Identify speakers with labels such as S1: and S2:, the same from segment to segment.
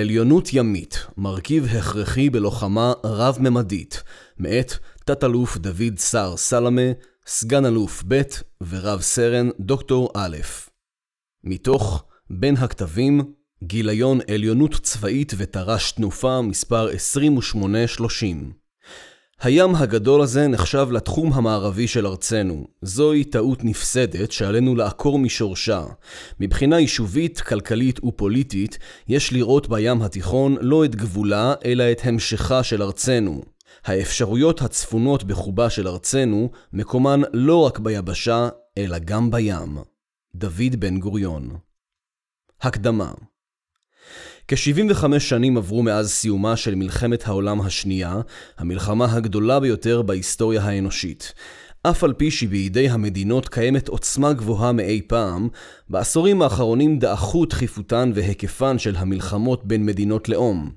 S1: עליונות ימית, מרכיב הכרחי בלוחמה רב-ממדית, מאת תת-אלוף דוד סער סלמה, סגן אלוף ב' ורב סרן דוקטור א'. מתוך בין הכתבים, גיליון עליונות צבאית ותר"ש תנופה מספר 2830 הים הגדול הזה נחשב לתחום המערבי של ארצנו. זוהי טעות נפסדת שעלינו לעקור משורשה. מבחינה יישובית, כלכלית ופוליטית, יש לראות בים התיכון לא את גבולה, אלא את המשכה של ארצנו. האפשרויות הצפונות בחובה של ארצנו, מקומן לא רק ביבשה, אלא גם בים. דוד בן גוריון הקדמה כ-75 שנים עברו מאז סיומה של מלחמת העולם השנייה, המלחמה הגדולה ביותר בהיסטוריה האנושית. אף על פי שבידי המדינות קיימת עוצמה גבוהה מאי פעם, בעשורים האחרונים דעכו דחיפותן והיקפן של המלחמות בין מדינות לאום.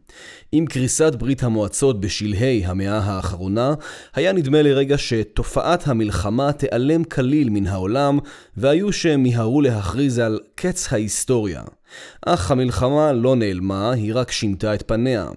S1: עם קריסת ברית המועצות בשלהי המאה האחרונה, היה נדמה לרגע שתופעת המלחמה תיעלם כליל מן העולם, והיו שמיהרו להכריז על קץ ההיסטוריה. אך המלחמה לא נעלמה, היא רק שינתה את פניה.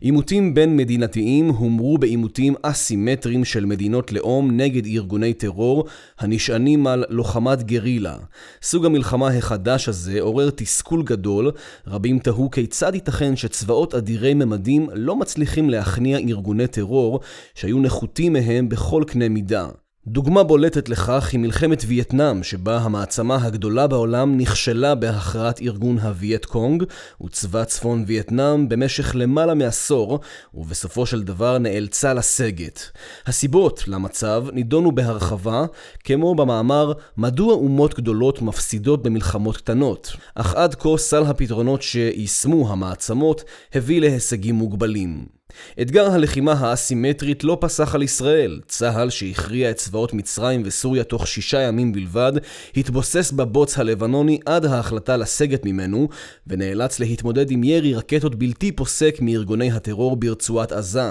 S1: עימותים בין מדינתיים הומרו בעימותים אסימטריים של מדינות לאום נגד ארגוני טרור הנשענים על לוחמת גרילה. סוג המלחמה החדש הזה עורר תסכול גדול, רבים תהו כיצד ייתכן שצבאות אדירי ממדים לא מצליחים להכניע ארגוני טרור שהיו נחותים מהם בכל קנה מידה. דוגמה בולטת לכך היא מלחמת וייטנאם, שבה המעצמה הגדולה בעולם נכשלה בהכרעת ארגון הווייט קונג וצבא צפון וייטנאם במשך למעלה מעשור, ובסופו של דבר נאלצה לסגת. הסיבות למצב נידונו בהרחבה, כמו במאמר מדוע אומות גדולות מפסידות במלחמות קטנות, אך עד כה סל הפתרונות שיישמו המעצמות הביא להישגים מוגבלים. אתגר הלחימה האסימטרית לא פסח על ישראל. צה"ל, שהכריע את צבאות מצרים וסוריה תוך שישה ימים בלבד, התבוסס בבוץ הלבנוני עד ההחלטה לסגת ממנו, ונאלץ להתמודד עם ירי רקטות בלתי פוסק מארגוני הטרור ברצועת עזה.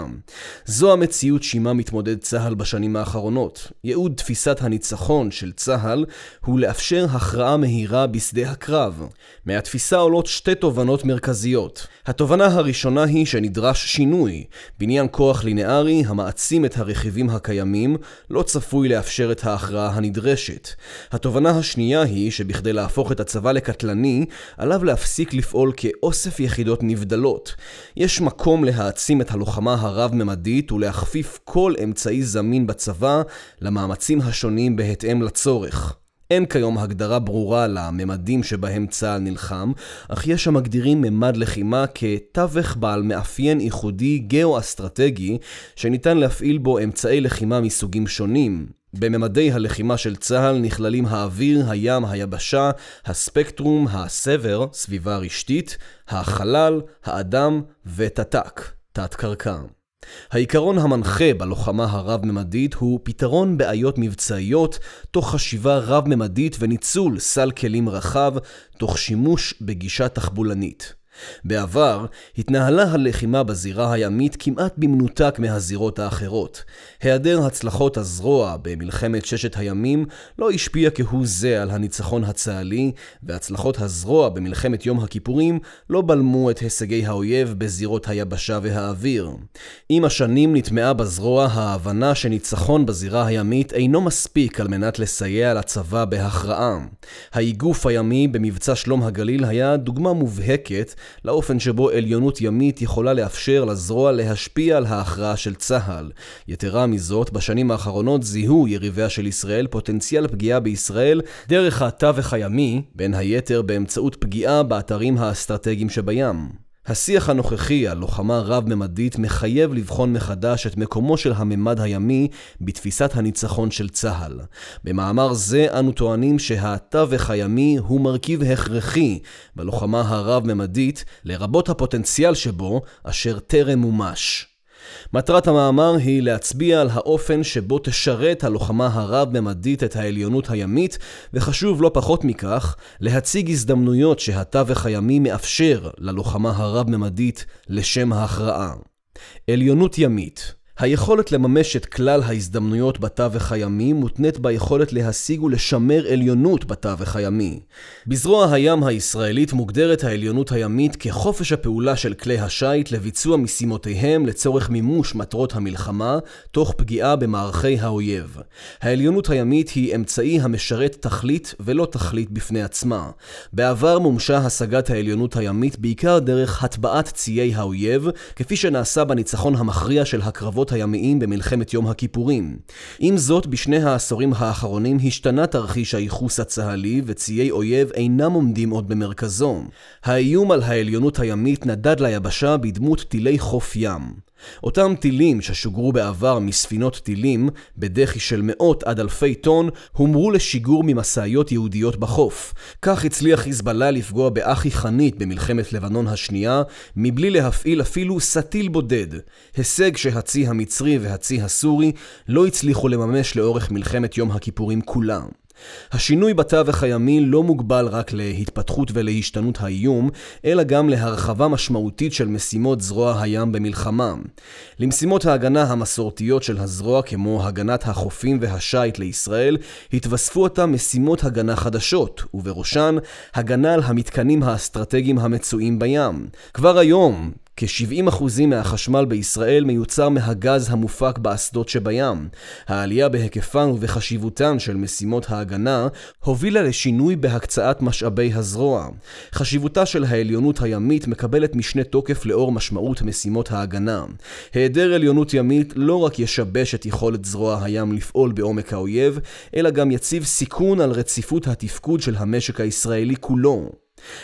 S1: זו המציאות שעימה מתמודד צה"ל בשנים האחרונות. ייעוד תפיסת הניצחון של צה"ל הוא לאפשר הכרעה מהירה בשדה הקרב. מהתפיסה עולות שתי תובנות מרכזיות. התובנה הראשונה היא שנדרש שינוי שינוי. בניין כוח לינארי המעצים את הרכיבים הקיימים לא צפוי לאפשר את ההכרעה הנדרשת. התובנה השנייה היא שבכדי להפוך את הצבא לקטלני, עליו להפסיק לפעול כאוסף יחידות נבדלות. יש מקום להעצים את הלוחמה הרב-ממדית ולהכפיף כל אמצעי זמין בצבא למאמצים השונים בהתאם לצורך. אין כיום הגדרה ברורה לממדים שבהם צה"ל נלחם, אך יש המגדירים ממד לחימה כתווך בעל מאפיין ייחודי גאו-אסטרטגי, שניתן להפעיל בו אמצעי לחימה מסוגים שונים. בממדי הלחימה של צה"ל נכללים האוויר, הים, היבשה, הספקטרום, הסבר, סביבה רשתית, החלל, האדם ותת"ק, תת-קרקע. העיקרון המנחה בלוחמה הרב-ממדית הוא פתרון בעיות מבצעיות תוך חשיבה רב-ממדית וניצול סל כלים רחב תוך שימוש בגישה תחבולנית. בעבר התנהלה הלחימה בזירה הימית כמעט במנותק מהזירות האחרות. היעדר הצלחות הזרוע במלחמת ששת הימים לא השפיע כהוא זה על הניצחון הצה"לי, והצלחות הזרוע במלחמת יום הכיפורים לא בלמו את הישגי האויב בזירות היבשה והאוויר. עם השנים נטמעה בזרוע ההבנה שניצחון בזירה הימית אינו מספיק על מנת לסייע לצבא בהכרעה. האיגוף הימי במבצע שלום הגליל היה דוגמה מובהקת לאופן שבו עליונות ימית יכולה לאפשר לזרוע להשפיע על ההכרעה של צה"ל. יתרה מזאת, בשנים האחרונות זיהו יריביה של ישראל פוטנציאל פגיעה בישראל דרך התווך הימי, בין היתר באמצעות פגיעה באתרים האסטרטגיים שבים. השיח הנוכחי על לוחמה רב-ממדית מחייב לבחון מחדש את מקומו של הממד הימי בתפיסת הניצחון של צה"ל. במאמר זה אנו טוענים שהתווך הימי הוא מרכיב הכרחי בלוחמה הרב-ממדית, לרבות הפוטנציאל שבו, אשר טרם מומש. מטרת המאמר היא להצביע על האופן שבו תשרת הלוחמה הרב-ממדית את העליונות הימית, וחשוב לא פחות מכך, להציג הזדמנויות שהתווך הימי מאפשר ללוחמה הרב-ממדית לשם ההכרעה. עליונות ימית היכולת לממש את כלל ההזדמנויות בתווך הימי מותנית ביכולת להשיג ולשמר עליונות בתווך הימי. בזרוע הים הישראלית מוגדרת העליונות הימית כחופש הפעולה של כלי השיט לביצוע משימותיהם לצורך מימוש מטרות המלחמה, תוך פגיעה במערכי האויב. העליונות הימית היא אמצעי המשרת תכלית ולא תכלית בפני עצמה. בעבר מומשה השגת העליונות הימית בעיקר דרך הטבעת ציי האויב, כפי שנעשה בניצחון המכריע של הקרבות הימיים במלחמת יום הכיפורים. עם זאת, בשני העשורים האחרונים השתנה תרחיש הייחוס הצה"לי וציי אויב אינם עומדים עוד במרכזו. האיום על העליונות הימית נדד ליבשה בדמות טילי חוף ים. אותם טילים ששוגרו בעבר מספינות טילים, בדחי של מאות עד אלפי טון, הומרו לשיגור ממשאיות יהודיות בחוף. כך הצליח חיזבאללה לפגוע באחי חנית במלחמת לבנון השנייה, מבלי להפעיל אפילו סטיל בודד. הישג שהצי המצרי והצי הסורי לא הצליחו לממש לאורך מלחמת יום הכיפורים כולה. השינוי בתווך הימי לא מוגבל רק להתפתחות ולהשתנות האיום, אלא גם להרחבה משמעותית של משימות זרוע הים במלחמה. למשימות ההגנה המסורתיות של הזרוע, כמו הגנת החופים והשיט לישראל, התווספו עתה משימות הגנה חדשות, ובראשן הגנה על המתקנים האסטרטגיים המצויים בים. כבר היום, כ-70% מהחשמל בישראל מיוצר מהגז המופק באסדות שבים. העלייה בהיקפן ובחשיבותן של משימות ההגנה הובילה לשינוי בהקצאת משאבי הזרוע. חשיבותה של העליונות הימית מקבלת משנה תוקף לאור משמעות משימות ההגנה. היעדר עליונות ימית לא רק ישבש את יכולת זרוע הים לפעול בעומק האויב, אלא גם יציב סיכון על רציפות התפקוד של המשק הישראלי כולו.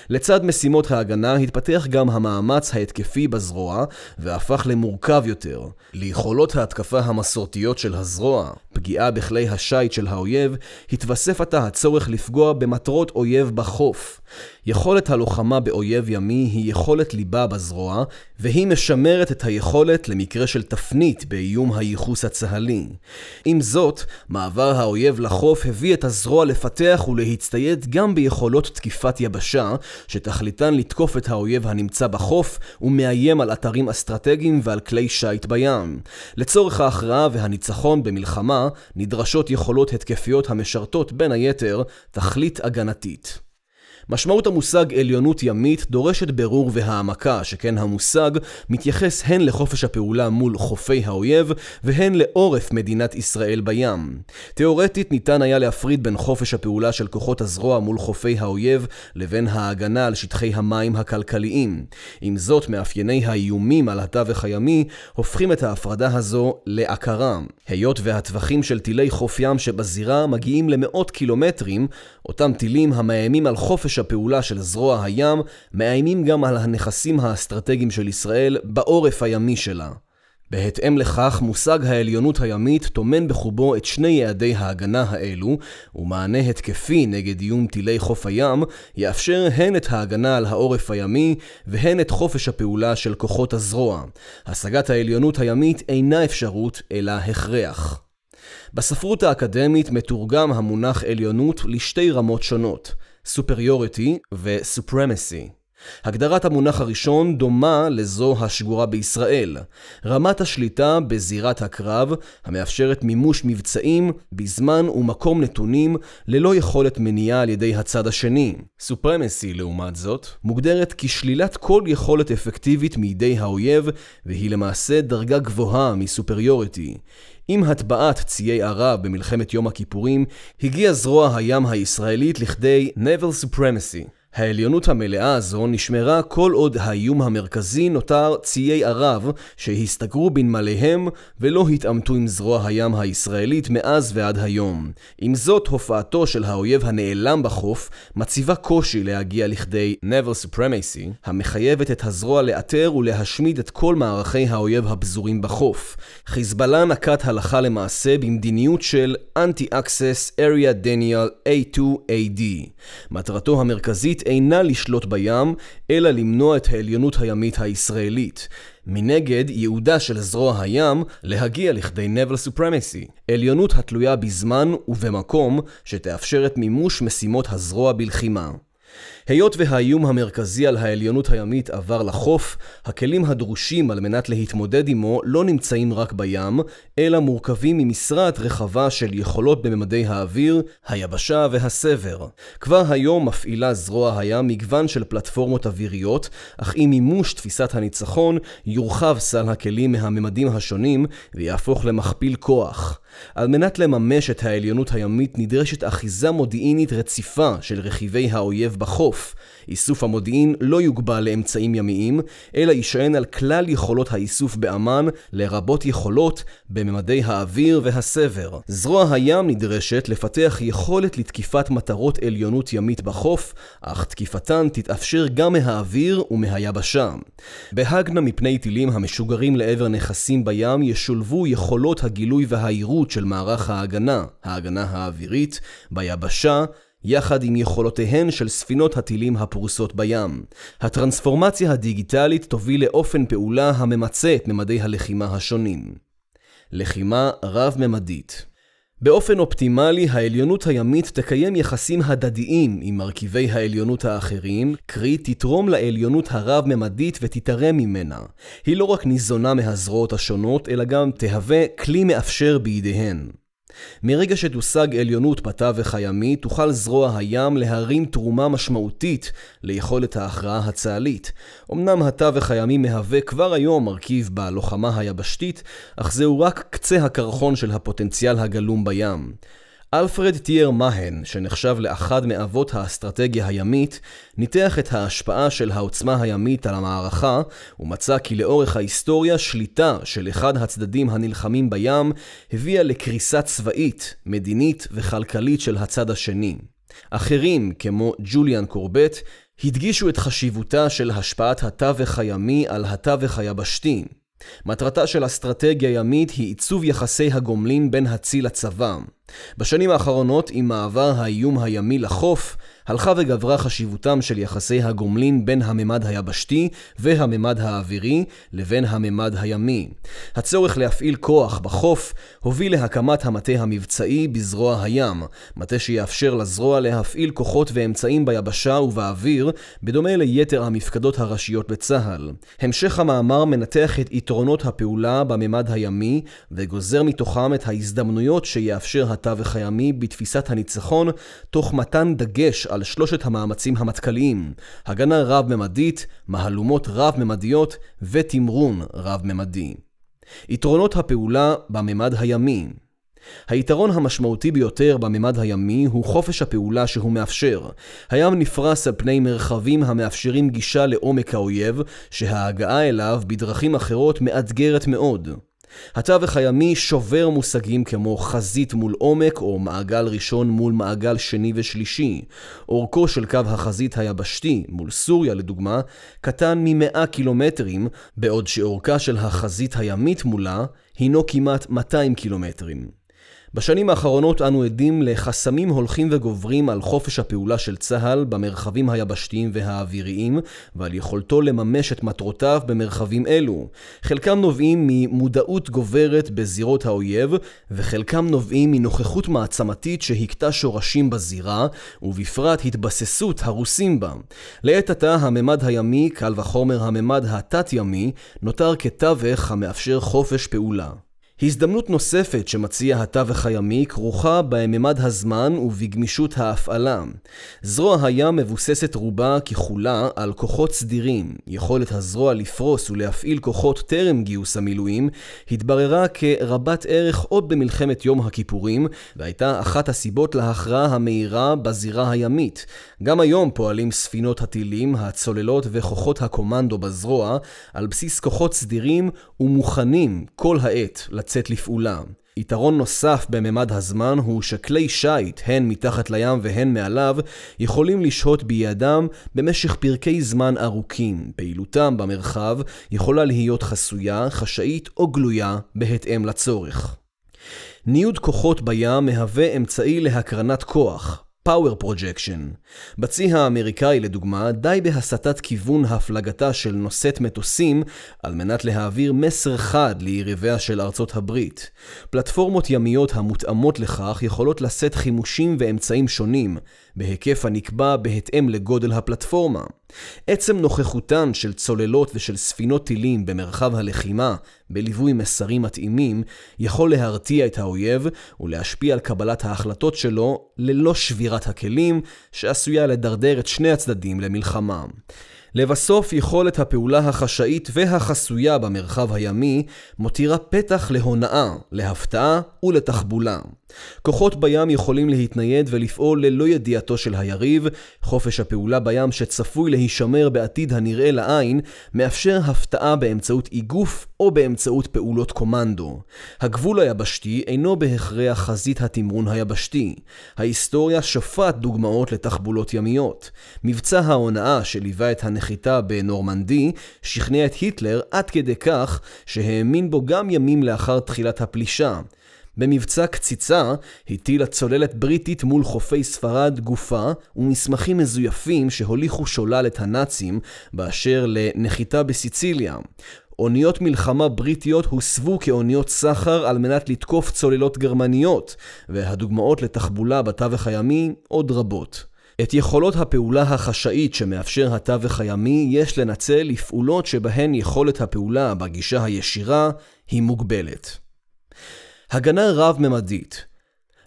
S1: לצד משימות ההגנה התפתח גם המאמץ ההתקפי בזרוע והפך למורכב יותר. ליכולות ההתקפה המסורתיות של הזרוע, פגיעה בכלי השיט של האויב, התווסף עתה הצורך לפגוע במטרות אויב בחוף. יכולת הלוחמה באויב ימי היא יכולת ליבה בזרוע, והיא משמרת את היכולת למקרה של תפנית באיום הייחוס הצה"לי. עם זאת, מעבר האויב לחוף הביא את הזרוע לפתח ולהצטייד גם ביכולות תקיפת יבשה, שתכליתן לתקוף את האויב הנמצא בחוף ומאיים על אתרים אסטרטגיים ועל כלי שיט בים. לצורך ההכרעה והניצחון במלחמה, נדרשות יכולות התקפיות המשרתות בין היתר תכלית הגנתית. משמעות המושג עליונות ימית דורשת ברור והעמקה, שכן המושג מתייחס הן לחופש הפעולה מול חופי האויב, והן לעורף מדינת ישראל בים. תאורטית ניתן היה להפריד בין חופש הפעולה של כוחות הזרוע מול חופי האויב, לבין ההגנה על שטחי המים הכלכליים. עם זאת, מאפייני האיומים על התווך הימי הופכים את ההפרדה הזו לעקרה. היות והטווחים של טילי חוף ים שבזירה מגיעים למאות קילומטרים, אותם טילים המאיימים על חופש הפעולה של זרוע הים מאיימים גם על הנכסים האסטרטגיים של ישראל בעורף הימי שלה. בהתאם לכך, מושג העליונות הימית טומן בחובו את שני יעדי ההגנה האלו, ומענה התקפי נגד איום טילי חוף הים, יאפשר הן את ההגנה על העורף הימי, והן את חופש הפעולה של כוחות הזרוע. השגת העליונות הימית אינה אפשרות, אלא הכרח. בספרות האקדמית מתורגם המונח עליונות לשתי רמות שונות. Superiority ו-supremacy. הגדרת המונח הראשון דומה לזו השגורה בישראל. רמת השליטה בזירת הקרב, המאפשרת מימוש מבצעים בזמן ומקום נתונים ללא יכולת מניעה על ידי הצד השני. סופרמסי, לעומת זאת, מוגדרת כשלילת כל יכולת אפקטיבית מידי האויב, והיא למעשה דרגה גבוהה מסופריוריטי. עם הטבעת ציי ערב במלחמת יום הכיפורים, הגיע זרוע הים הישראלית לכדי Naval Supremacy. העליונות המלאה הזו נשמרה כל עוד האיום המרכזי נותר ציי ערב שהסתגרו בנמליהם ולא התעמתו עם זרוע הים הישראלית מאז ועד היום. עם זאת, הופעתו של האויב הנעלם בחוף מציבה קושי להגיע לכדי Naval Supremacy, המחייבת את הזרוע לאתר ולהשמיד את כל מערכי האויב הפזורים בחוף. חיזבאללה נקט הלכה למעשה במדיניות של Anti-Access Area Daniel A2AD. מטרתו המרכזית אינה לשלוט בים, אלא למנוע את העליונות הימית הישראלית. מנגד, ייעודה של זרוע הים להגיע לכדי Naval Supremacy, עליונות התלויה בזמן ובמקום שתאפשר את מימוש משימות הזרוע בלחימה. היות והאיום המרכזי על העליונות הימית עבר לחוף, הכלים הדרושים על מנת להתמודד עמו לא נמצאים רק בים, אלא מורכבים ממשרעת רחבה של יכולות בממדי האוויר, היבשה והסבר. כבר היום מפעילה זרוע הים מגוון של פלטפורמות אוויריות, אך עם מימוש תפיסת הניצחון, יורחב סל הכלים מהממדים השונים ויהפוך למכפיל כוח. על מנת לממש את העליונות הימית נדרשת אחיזה מודיעינית רציפה של רכיבי האויב בחוף. איסוף המודיעין לא יוגבל לאמצעים ימיים, אלא יישען על כלל יכולות האיסוף באמ"ן, לרבות יכולות בממדי האוויר והסבר. זרוע הים נדרשת לפתח יכולת לתקיפת מטרות עליונות ימית בחוף, אך תקיפתן תתאפשר גם מהאוויר ומהיבשה. בהגנה מפני טילים המשוגרים לעבר נכסים בים ישולבו יכולות הגילוי והעירות של מערך ההגנה, ההגנה האווירית, ביבשה, יחד עם יכולותיהן של ספינות הטילים הפרוסות בים. הטרנספורמציה הדיגיטלית תוביל לאופן פעולה הממצה את ממדי הלחימה השונים. לחימה רב-ממדית באופן אופטימלי, העליונות הימית תקיים יחסים הדדיים עם מרכיבי העליונות האחרים, קרי תתרום לעליונות הרב-ממדית ותתערם ממנה. היא לא רק ניזונה מהזרועות השונות, אלא גם תהווה כלי מאפשר בידיהן. מרגע שתושג עליונות בתווך הימי, תוכל זרוע הים להרים תרומה משמעותית ליכולת ההכרעה הצה"לית. אמנם התווך הימי מהווה כבר היום מרכיב בלוחמה היבשתית, אך זהו רק קצה הקרחון של הפוטנציאל הגלום בים. אלפרד טייר מהן, שנחשב לאחד מאבות האסטרטגיה הימית, ניתח את ההשפעה של העוצמה הימית על המערכה, ומצא כי לאורך ההיסטוריה שליטה של אחד הצדדים הנלחמים בים הביאה לקריסה צבאית, מדינית וכלכלית של הצד השני. אחרים, כמו ג'וליאן קורבט, הדגישו את חשיבותה של השפעת התווך הימי על התווך היבשתי. מטרתה של אסטרטגיה ימית היא עיצוב יחסי הגומלין בין הצי לצבא. בשנים האחרונות, עם מעבר האיום הימי לחוף, הלכה וגברה חשיבותם של יחסי הגומלין בין הממד היבשתי והממד האווירי לבין הממד הימי. הצורך להפעיל כוח בחוף הוביל להקמת המטה המבצעי בזרוע הים, מטה שיאפשר לזרוע להפעיל כוחות ואמצעים ביבשה ובאוויר, בדומה ליתר המפקדות הראשיות בצה"ל. המשך המאמר מנתח את יתרונות הפעולה בממד הימי, וגוזר מתוכם את ההזדמנויות שיאפשר התווך הימי בתפיסת הניצחון, תוך מתן דגש על שלושת המאמצים המטכ"ליים, הגנה רב-ממדית, מהלומות רב-ממדיות ותמרון רב-ממדי. יתרונות הפעולה בממד הימי היתרון המשמעותי ביותר בממד הימי הוא חופש הפעולה שהוא מאפשר. הים נפרס על פני מרחבים המאפשרים גישה לעומק האויב, שההגעה אליו בדרכים אחרות מאתגרת מאוד. התווך הימי שובר מושגים כמו חזית מול עומק או מעגל ראשון מול מעגל שני ושלישי. אורכו של קו החזית היבשתי מול סוריה לדוגמה קטן מ-100 קילומטרים, בעוד שאורכה של החזית הימית מולה הינו כמעט 200 קילומטרים. בשנים האחרונות אנו עדים לחסמים הולכים וגוברים על חופש הפעולה של צה"ל במרחבים היבשתיים והאוויריים ועל יכולתו לממש את מטרותיו במרחבים אלו. חלקם נובעים ממודעות גוברת בזירות האויב וחלקם נובעים מנוכחות מעצמתית שהכתה שורשים בזירה ובפרט התבססות הרוסים בה. לעת עתה הממד הימי, קל וחומר הממד התת-ימי, נותר כתווך המאפשר חופש פעולה. הזדמנות נוספת שמציע התווך הימי כרוכה בממד הזמן ובגמישות ההפעלה. זרוע הים מבוססת רובה ככולה על כוחות סדירים. יכולת הזרוע לפרוס ולהפעיל כוחות טרם גיוס המילואים התבררה כרבת ערך עוד במלחמת יום הכיפורים, והייתה אחת הסיבות להכרעה המהירה בזירה הימית. גם היום פועלים ספינות הטילים, הצוללות וכוחות הקומנדו בזרוע על בסיס כוחות סדירים ומוכנים כל העת לצאת לפעולה. יתרון נוסף בממד הזמן הוא שכלי שיט, הן מתחת לים והן מעליו, יכולים לשהות בידם במשך פרקי זמן ארוכים. פעילותם במרחב יכולה להיות חסויה, חשאית או גלויה בהתאם לצורך. ניוד כוחות בים מהווה אמצעי להקרנת כוח, Power Projection. בצי האמריקאי לדוגמה, די בהסטת כיוון הפלגתה של נושאת מטוסים על מנת להעביר מסר חד ליריביה של ארצות הברית. פלטפורמות ימיות המותאמות לכך יכולות לשאת חימושים ואמצעים שונים, בהיקף הנקבע בהתאם לגודל הפלטפורמה. עצם נוכחותן של צוללות ושל ספינות טילים במרחב הלחימה, בליווי מסרים מתאימים, יכול להרתיע את האויב ולהשפיע על קבלת ההחלטות שלו ללא שבירת הכלים, שעשויה לדרדר את שני הצדדים למלחמה. לבסוף, יכולת הפעולה החשאית והחסויה במרחב הימי מותירה פתח להונאה, להפתעה ולתחבולה. כוחות בים יכולים להתנייד ולפעול ללא ידיעתו של היריב, חופש הפעולה בים שצפוי להישמר בעתיד הנראה לעין, מאפשר הפתעה באמצעות איגוף או באמצעות פעולות קומנדו. הגבול היבשתי אינו בהכרח חזית התמרון היבשתי. ההיסטוריה שפט דוגמאות לתחבולות ימיות. מבצע ההונאה שליווה את הנחיתה בנורמנדי, שכנע את היטלר עד כדי כך שהאמין בו גם ימים לאחר תחילת הפלישה. במבצע קציצה הטילה צוללת בריטית מול חופי ספרד גופה ומסמכים מזויפים שהוליכו שולל את הנאצים באשר לנחיתה בסיציליה. אוניות מלחמה בריטיות הוסבו כאוניות סחר על מנת לתקוף צוללות גרמניות, והדוגמאות לתחבולה בתווך הימי עוד רבות. את יכולות הפעולה החשאית שמאפשר התווך הימי יש לנצל לפעולות שבהן יכולת הפעולה בגישה הישירה היא מוגבלת. הגנה רב-ממדית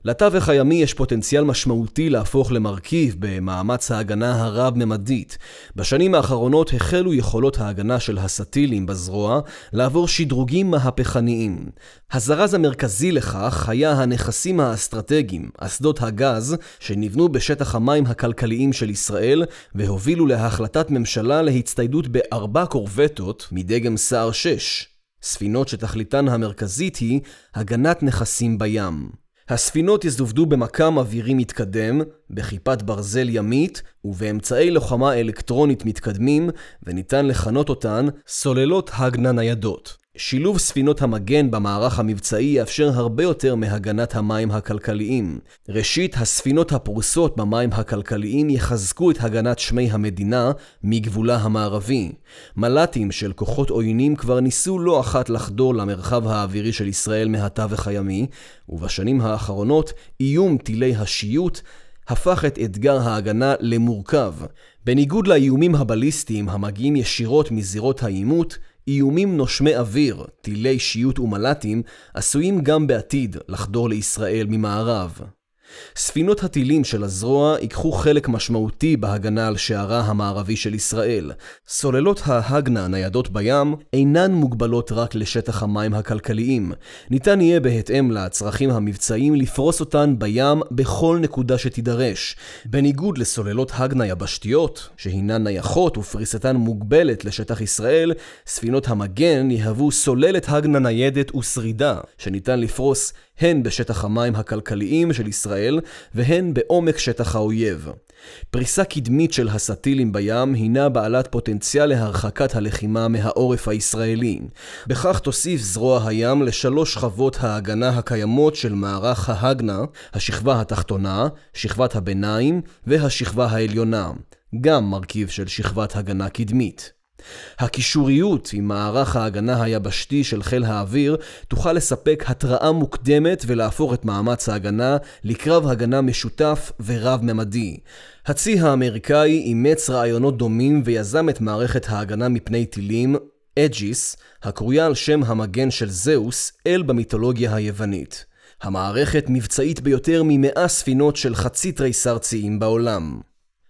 S1: לתווך הימי יש פוטנציאל משמעותי להפוך למרכיב במאמץ ההגנה הרב-ממדית. בשנים האחרונות החלו יכולות ההגנה של הסטילים בזרוע לעבור שדרוגים מהפכניים. הזרז המרכזי לכך היה הנכסים האסטרטגיים, אסדות הגז, שנבנו בשטח המים הכלכליים של ישראל, והובילו להחלטת ממשלה להצטיידות בארבע קורבטות מדגם סער 6. ספינות שתכליתן המרכזית היא הגנת נכסים בים. הספינות יזובדו במקם אווירי מתקדם, בכיפת ברזל ימית ובאמצעי לוחמה אלקטרונית מתקדמים, וניתן לכנות אותן סוללות הגנה ניידות. שילוב ספינות המגן במערך המבצעי יאפשר הרבה יותר מהגנת המים הכלכליים. ראשית, הספינות הפרוסות במים הכלכליים יחזקו את הגנת שמי המדינה מגבולה המערבי. מל"טים של כוחות עוינים כבר ניסו לא אחת לחדור למרחב האווירי של ישראל מהתווך הימי, ובשנים האחרונות איום טילי השיוט הפך את אתגר ההגנה למורכב. בניגוד לאיומים הבליסטיים המגיעים ישירות מזירות העימות, איומים נושמי אוויר, טילי שיוט ומל"טים, עשויים גם בעתיד לחדור לישראל ממערב. ספינות הטילים של הזרוע ייקחו חלק משמעותי בהגנה על שערה המערבי של ישראל. סוללות ההגנה הניידות בים אינן מוגבלות רק לשטח המים הכלכליים. ניתן יהיה בהתאם לצרכים המבצעיים לפרוס אותן בים בכל נקודה שתידרש. בניגוד לסוללות הגנה יבשתיות, שהינן נייחות ופריסתן מוגבלת לשטח ישראל, ספינות המגן יהוו סוללת הגנה ניידת ושרידה, שניתן לפרוס הן בשטח המים הכלכליים של ישראל והן בעומק שטח האויב. פריסה קדמית של הסטילים בים הינה בעלת פוטנציאל להרחקת הלחימה מהעורף הישראלי. בכך תוסיף זרוע הים לשלוש שכבות ההגנה הקיימות של מערך ההגנה, השכבה התחתונה, שכבת הביניים והשכבה העליונה, גם מרכיב של שכבת הגנה קדמית. הקישוריות עם מערך ההגנה היבשתי של חיל האוויר תוכל לספק התראה מוקדמת ולהפוך את מאמץ ההגנה לקרב הגנה משותף ורב-ממדי. הצי האמריקאי אימץ רעיונות דומים ויזם את מערכת ההגנה מפני טילים, אג'יס, הקרויה על שם המגן של זאוס, אל במיתולוגיה היוונית. המערכת מבצעית ביותר ממאה ספינות של חצי תריסר ציים בעולם.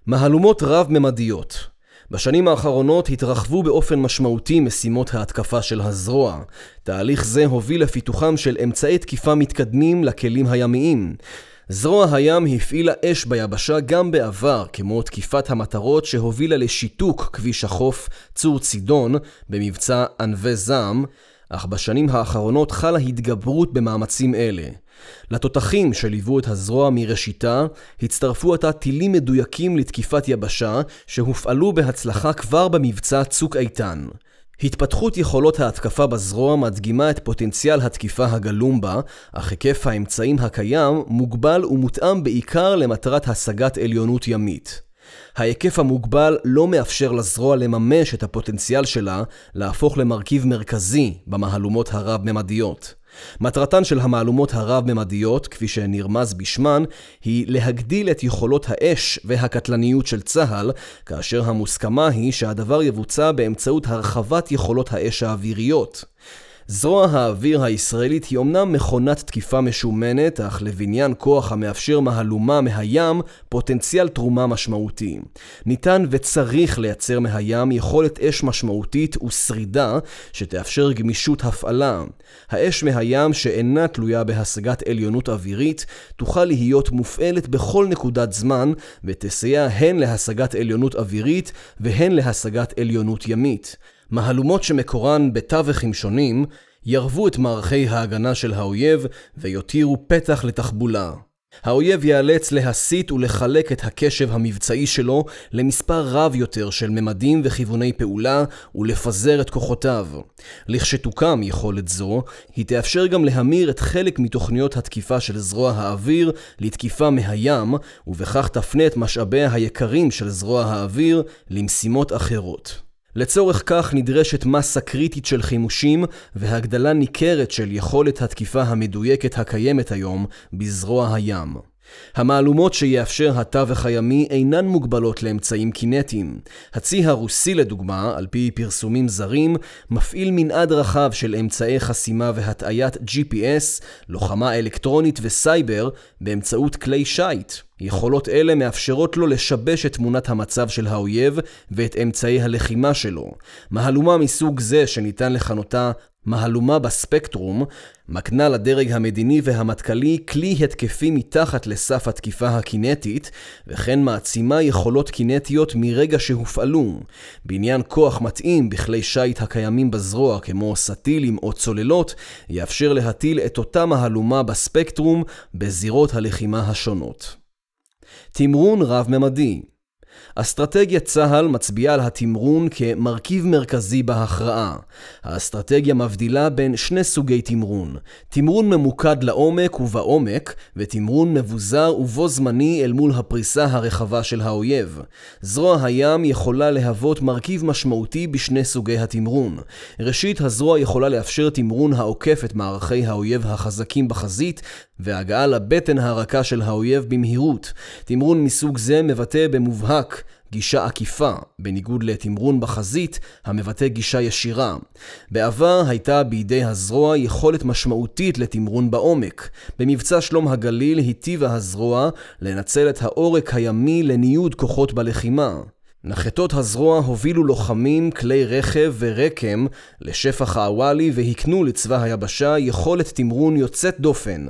S1: מהלומות רב-ממדיות בשנים האחרונות התרחבו באופן משמעותי משימות ההתקפה של הזרוע. תהליך זה הוביל לפיתוחם של אמצעי תקיפה מתקדמים לכלים הימיים. זרוע הים הפעילה אש ביבשה גם בעבר, כמו תקיפת המטרות שהובילה לשיתוק כביש החוף צור צידון במבצע ענבי זעם, אך בשנים האחרונות חלה התגברות במאמצים אלה. לתותחים שליוו את הזרוע מראשיתה, הצטרפו עתה טילים מדויקים לתקיפת יבשה, שהופעלו בהצלחה כבר במבצע צוק איתן. התפתחות יכולות ההתקפה בזרוע מדגימה את פוטנציאל התקיפה הגלום בה, אך היקף האמצעים הקיים מוגבל ומותאם בעיקר למטרת השגת עליונות ימית. ההיקף המוגבל לא מאפשר לזרוע לממש את הפוטנציאל שלה להפוך למרכיב מרכזי במהלומות הרב-ממדיות. מטרתן של המהלומות הרב-ממדיות, כפי שנרמז בשמן, היא להגדיל את יכולות האש והקטלניות של צה"ל, כאשר המוסכמה היא שהדבר יבוצע באמצעות הרחבת יכולות האש האוויריות. זרוע האוויר הישראלית היא אמנם מכונת תקיפה משומנת, אך לבניין כוח המאפשר מהלומה מהים, פוטנציאל תרומה משמעותי. ניתן וצריך לייצר מהים יכולת אש משמעותית ושרידה, שתאפשר גמישות הפעלה. האש מהים שאינה תלויה בהשגת עליונות אווירית, תוכל להיות מופעלת בכל נקודת זמן, ותסייע הן להשגת עליונות אווירית והן להשגת עליונות ימית. מהלומות שמקורן בתווכים שונים, ירבו את מערכי ההגנה של האויב ויותירו פתח לתחבולה. האויב ייאלץ להסיט ולחלק את הקשב המבצעי שלו למספר רב יותר של ממדים וכיווני פעולה ולפזר את כוחותיו. לכשתוקם יכולת זו, היא תאפשר גם להמיר את חלק מתוכניות התקיפה של זרוע האוויר לתקיפה מהים, ובכך תפנה את משאביה היקרים של זרוע האוויר למשימות אחרות. לצורך כך נדרשת מסה קריטית של חימושים והגדלה ניכרת של יכולת התקיפה המדויקת הקיימת היום בזרוע הים. המהלומות שיאפשר התווך הימי אינן מוגבלות לאמצעים קינטיים. הצי הרוסי לדוגמה, על פי פרסומים זרים, מפעיל מנעד רחב של אמצעי חסימה והטעיית GPS, לוחמה אלקטרונית וסייבר באמצעות כלי שיט. יכולות אלה מאפשרות לו לשבש את תמונת המצב של האויב ואת אמצעי הלחימה שלו. מהלומה מסוג זה, שניתן לכנותה מהלומה בספקטרום, מקנה לדרג המדיני והמטכ"לי כלי התקפי מתחת לסף התקיפה הקינטית, וכן מעצימה יכולות קינטיות מרגע שהופעלו. בעניין כוח מתאים בכלי שיט הקיימים בזרוע, כמו סטילים או צוללות, יאפשר להטיל את אותה מהלומה בספקטרום בזירות הלחימה השונות. תמרון רב-ממדי אסטרטגיית צה"ל מצביעה על התמרון כמרכיב מרכזי בהכרעה. האסטרטגיה מבדילה בין שני סוגי תמרון, תמרון ממוקד לעומק ובעומק, ותמרון מבוזר ובו זמני אל מול הפריסה הרחבה של האויב. זרוע הים יכולה להוות מרכיב משמעותי בשני סוגי התמרון. ראשית, הזרוע יכולה לאפשר תמרון העוקף את מערכי האויב החזקים בחזית, והגעה לבטן הרכה של האויב במהירות. תמרון מסוג זה מבטא במובהק גישה עקיפה, בניגוד לתמרון בחזית, המבטא גישה ישירה. בעבר הייתה בידי הזרוע יכולת משמעותית לתמרון בעומק. במבצע שלום הגליל היטיבה הזרוע לנצל את העורק הימי לניוד כוחות בלחימה. נחתות הזרוע הובילו לוחמים, כלי רכב ורקם לשפח האוואלי והקנו לצבא היבשה יכולת תמרון יוצאת דופן.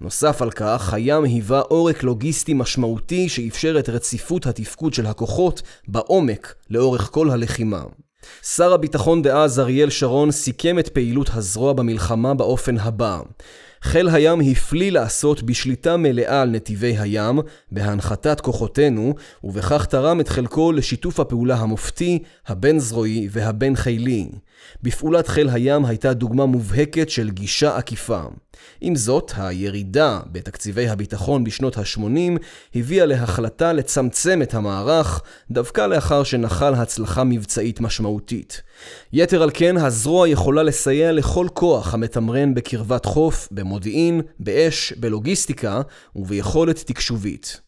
S1: נוסף על כך, הים היווה עורק לוגיסטי משמעותי שאפשר את רציפות התפקוד של הכוחות בעומק לאורך כל הלחימה. שר הביטחון דאז אריאל שרון סיכם את פעילות הזרוע במלחמה באופן הבא חיל הים הפליא לעשות בשליטה מלאה על נתיבי הים, בהנחתת כוחותינו, ובכך תרם את חלקו לשיתוף הפעולה המופתי, הבין-זרועי והבין-חילי. בפעולת חיל הים הייתה דוגמה מובהקת של גישה עקיפה. עם זאת, הירידה בתקציבי הביטחון בשנות ה-80 הביאה להחלטה לצמצם את המערך, דווקא לאחר שנחל הצלחה מבצעית משמעותית. יתר על כן, הזרוע יכולה לסייע לכל כוח המתמרן בקרבת חוף, במודיעין, באש, בלוגיסטיקה וביכולת תקשובית.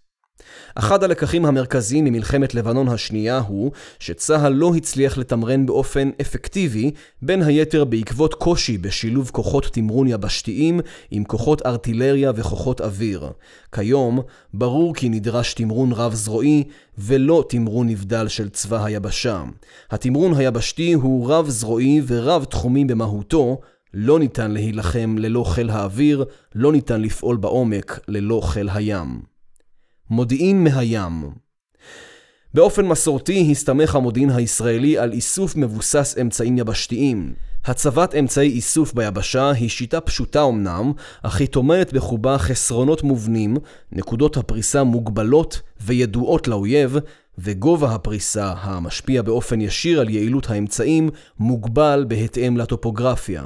S1: אחד הלקחים המרכזיים ממלחמת לבנון השנייה הוא שצה"ל לא הצליח לתמרן באופן אפקטיבי, בין היתר בעקבות קושי בשילוב כוחות תמרון יבשתיים עם כוחות ארטילריה וכוחות אוויר. כיום, ברור כי נדרש תמרון רב-זרועי ולא תמרון נבדל של צבא היבשה. התמרון היבשתי הוא רב-זרועי ורב-תחומי במהותו, לא ניתן להילחם ללא חיל האוויר, לא ניתן לפעול בעומק ללא חיל הים. מודיעין מהים באופן מסורתי הסתמך המודיעין הישראלי על איסוף מבוסס אמצעים יבשתיים. הצבת אמצעי איסוף ביבשה היא שיטה פשוטה אמנם, אך היא טומנת בחובה חסרונות מובנים, נקודות הפריסה מוגבלות וידועות לאויב, וגובה הפריסה, המשפיע באופן ישיר על יעילות האמצעים, מוגבל בהתאם לטופוגרפיה.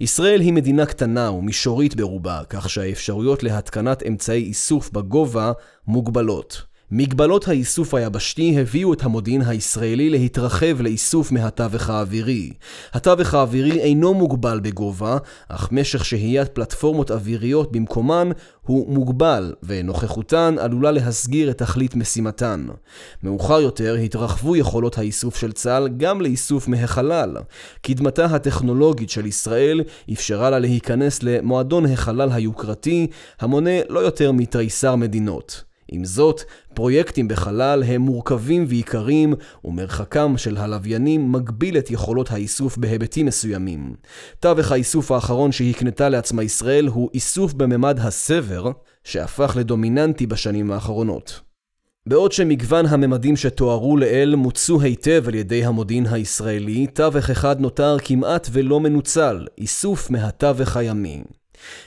S1: ישראל היא מדינה קטנה ומישורית ברובה, כך שהאפשרויות להתקנת אמצעי איסוף בגובה מוגבלות. מגבלות האיסוף היבשתי הביאו את המודיעין הישראלי להתרחב לאיסוף מהתווך האווירי. התווך האווירי אינו מוגבל בגובה, אך משך שהיית פלטפורמות אוויריות במקומן הוא מוגבל, ונוכחותן עלולה להסגיר את תכלית משימתן. מאוחר יותר התרחבו יכולות האיסוף של צה"ל גם לאיסוף מהחלל. קדמתה הטכנולוגית של ישראל אפשרה לה להיכנס למועדון החלל היוקרתי, המונה לא יותר מתריסר מדינות. עם זאת, פרויקטים בחלל הם מורכבים ויקרים, ומרחקם של הלוויינים מגביל את יכולות האיסוף בהיבטים מסוימים. תווך האיסוף האחרון שהקנתה לעצמה ישראל הוא איסוף בממד הסבר, שהפך לדומיננטי בשנים האחרונות. בעוד שמגוון הממדים שתוארו לעיל מוצו היטב על ידי המודיעין הישראלי, תווך אחד נותר כמעט ולא מנוצל, איסוף מהתווך הימי.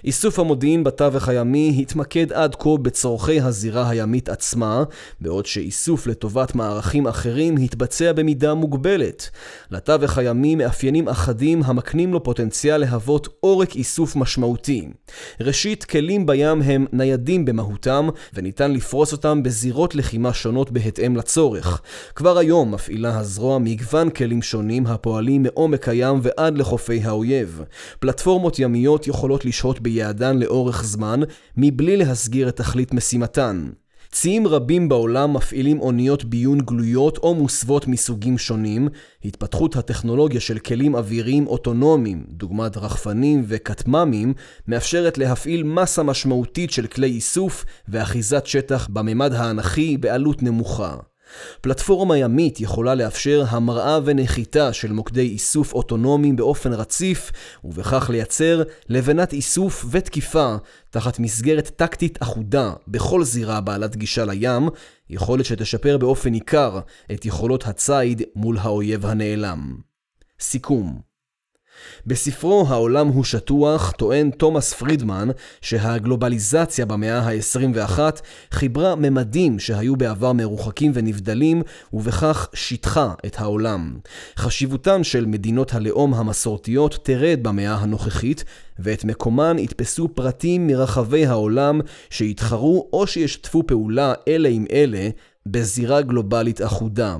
S1: איסוף המודיעין בתווך הימי התמקד עד כה בצורכי הזירה הימית עצמה, בעוד שאיסוף לטובת מערכים אחרים התבצע במידה מוגבלת. לתווך הימי מאפיינים אחדים המקנים לו פוטנציאל להוות עורק איסוף משמעותי. ראשית, כלים בים הם ניידים במהותם, וניתן לפרוס אותם בזירות לחימה שונות בהתאם לצורך. כבר היום מפעילה הזרוע מגוון כלים שונים הפועלים מעומק הים ועד לחופי האויב. פלטפורמות ימיות יכולות לשהות לשהות ביעדן לאורך זמן, מבלי להסגיר את תכלית משימתן. ציים רבים בעולם מפעילים אוניות ביון גלויות או מוסוות מסוגים שונים. התפתחות הטכנולוגיה של כלים אוויריים אוטונומיים, דוגמת רחפנים וכטמ"מים, מאפשרת להפעיל מסה משמעותית של כלי איסוף ואחיזת שטח בממד האנכי בעלות נמוכה. פלטפורמה ימית יכולה לאפשר המראה ונחיתה של מוקדי איסוף אוטונומיים באופן רציף, ובכך לייצר לבנת איסוף ותקיפה תחת מסגרת טקטית אחודה בכל זירה בעלת גישה לים, יכולת שתשפר באופן ניכר את יכולות הציד מול האויב הנעלם. סיכום בספרו "העולם הוא שטוח" טוען תומאס פרידמן שהגלובליזציה במאה ה-21 חיברה ממדים שהיו בעבר מרוחקים ונבדלים, ובכך שיטחה את העולם. חשיבותן של מדינות הלאום המסורתיות תרד במאה הנוכחית, ואת מקומן יתפסו פרטים מרחבי העולם שיתחרו או שישתפו פעולה אלה עם אלה בזירה גלובלית אחודה.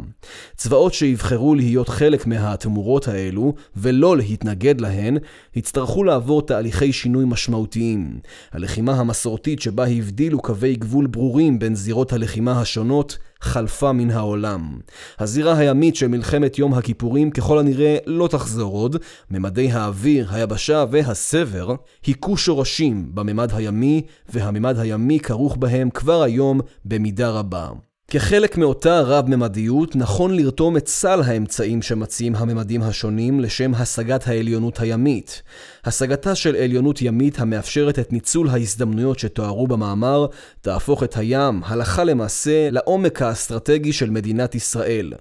S1: צבאות שיבחרו להיות חלק מהתמורות האלו ולא להתנגד להן, יצטרכו לעבור תהליכי שינוי משמעותיים. הלחימה המסורתית שבה הבדילו קווי גבול ברורים בין זירות הלחימה השונות חלפה מן העולם. הזירה הימית של מלחמת יום הכיפורים ככל הנראה לא תחזור עוד, ממדי האוויר, היבשה והסבר היכו שורשים בממד הימי, והממד הימי כרוך בהם כבר היום במידה רבה. כחלק מאותה רב-ממדיות, נכון לרתום את סל האמצעים שמציעים הממדים השונים לשם השגת העליונות הימית. השגתה של עליונות ימית המאפשרת את ניצול ההזדמנויות שתוארו במאמר, תהפוך את הים, הלכה למעשה, לעומק האסטרטגי של מדינת ישראל.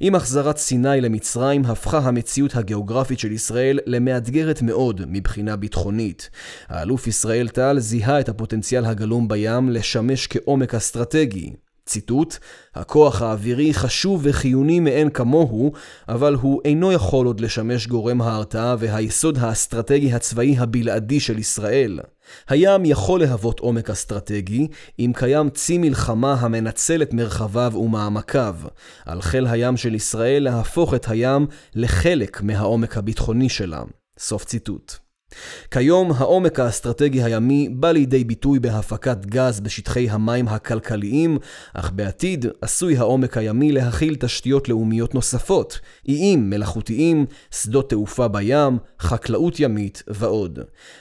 S1: עם החזרת סיני למצרים הפכה המציאות הגיאוגרפית של ישראל למאתגרת מאוד מבחינה ביטחונית. האלוף ישראל טל זיהה את הפוטנציאל הגלום בים לשמש כעומק אסטרטגי. ציטוט, הכוח האווירי חשוב וחיוני מאין כמוהו, אבל הוא אינו יכול עוד לשמש גורם ההרתעה והיסוד האסטרטגי הצבאי הבלעדי של ישראל. הים יכול להוות עומק אסטרטגי, אם קיים צי מלחמה המנצל את מרחביו ומעמקיו. על חיל הים של ישראל להפוך את הים לחלק מהעומק הביטחוני שלה. סוף ציטוט. כיום העומק האסטרטגי הימי בא לידי ביטוי בהפקת גז בשטחי המים הכלכליים, אך בעתיד עשוי העומק הימי להכיל תשתיות לאומיות נוספות, איים מלאכותיים, שדות תעופה בים, חקלאות ימית ועוד.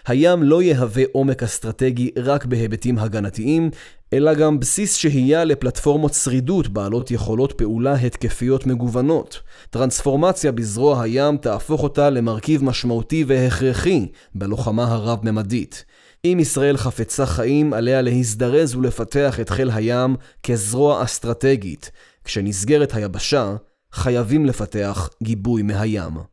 S1: הים לא יהווה עומק אסטרטגי רק בהיבטים הגנתיים, אלא גם בסיס שהייה לפלטפורמות שרידות בעלות יכולות פעולה התקפיות מגוונות. טרנספורמציה בזרוע הים תהפוך אותה למרכיב משמעותי והכרחי בלוחמה הרב-ממדית. אם ישראל חפצה חיים, עליה להזדרז ולפתח את חיל הים כזרוע אסטרטגית. כשנסגרת היבשה, חייבים לפתח גיבוי מהים.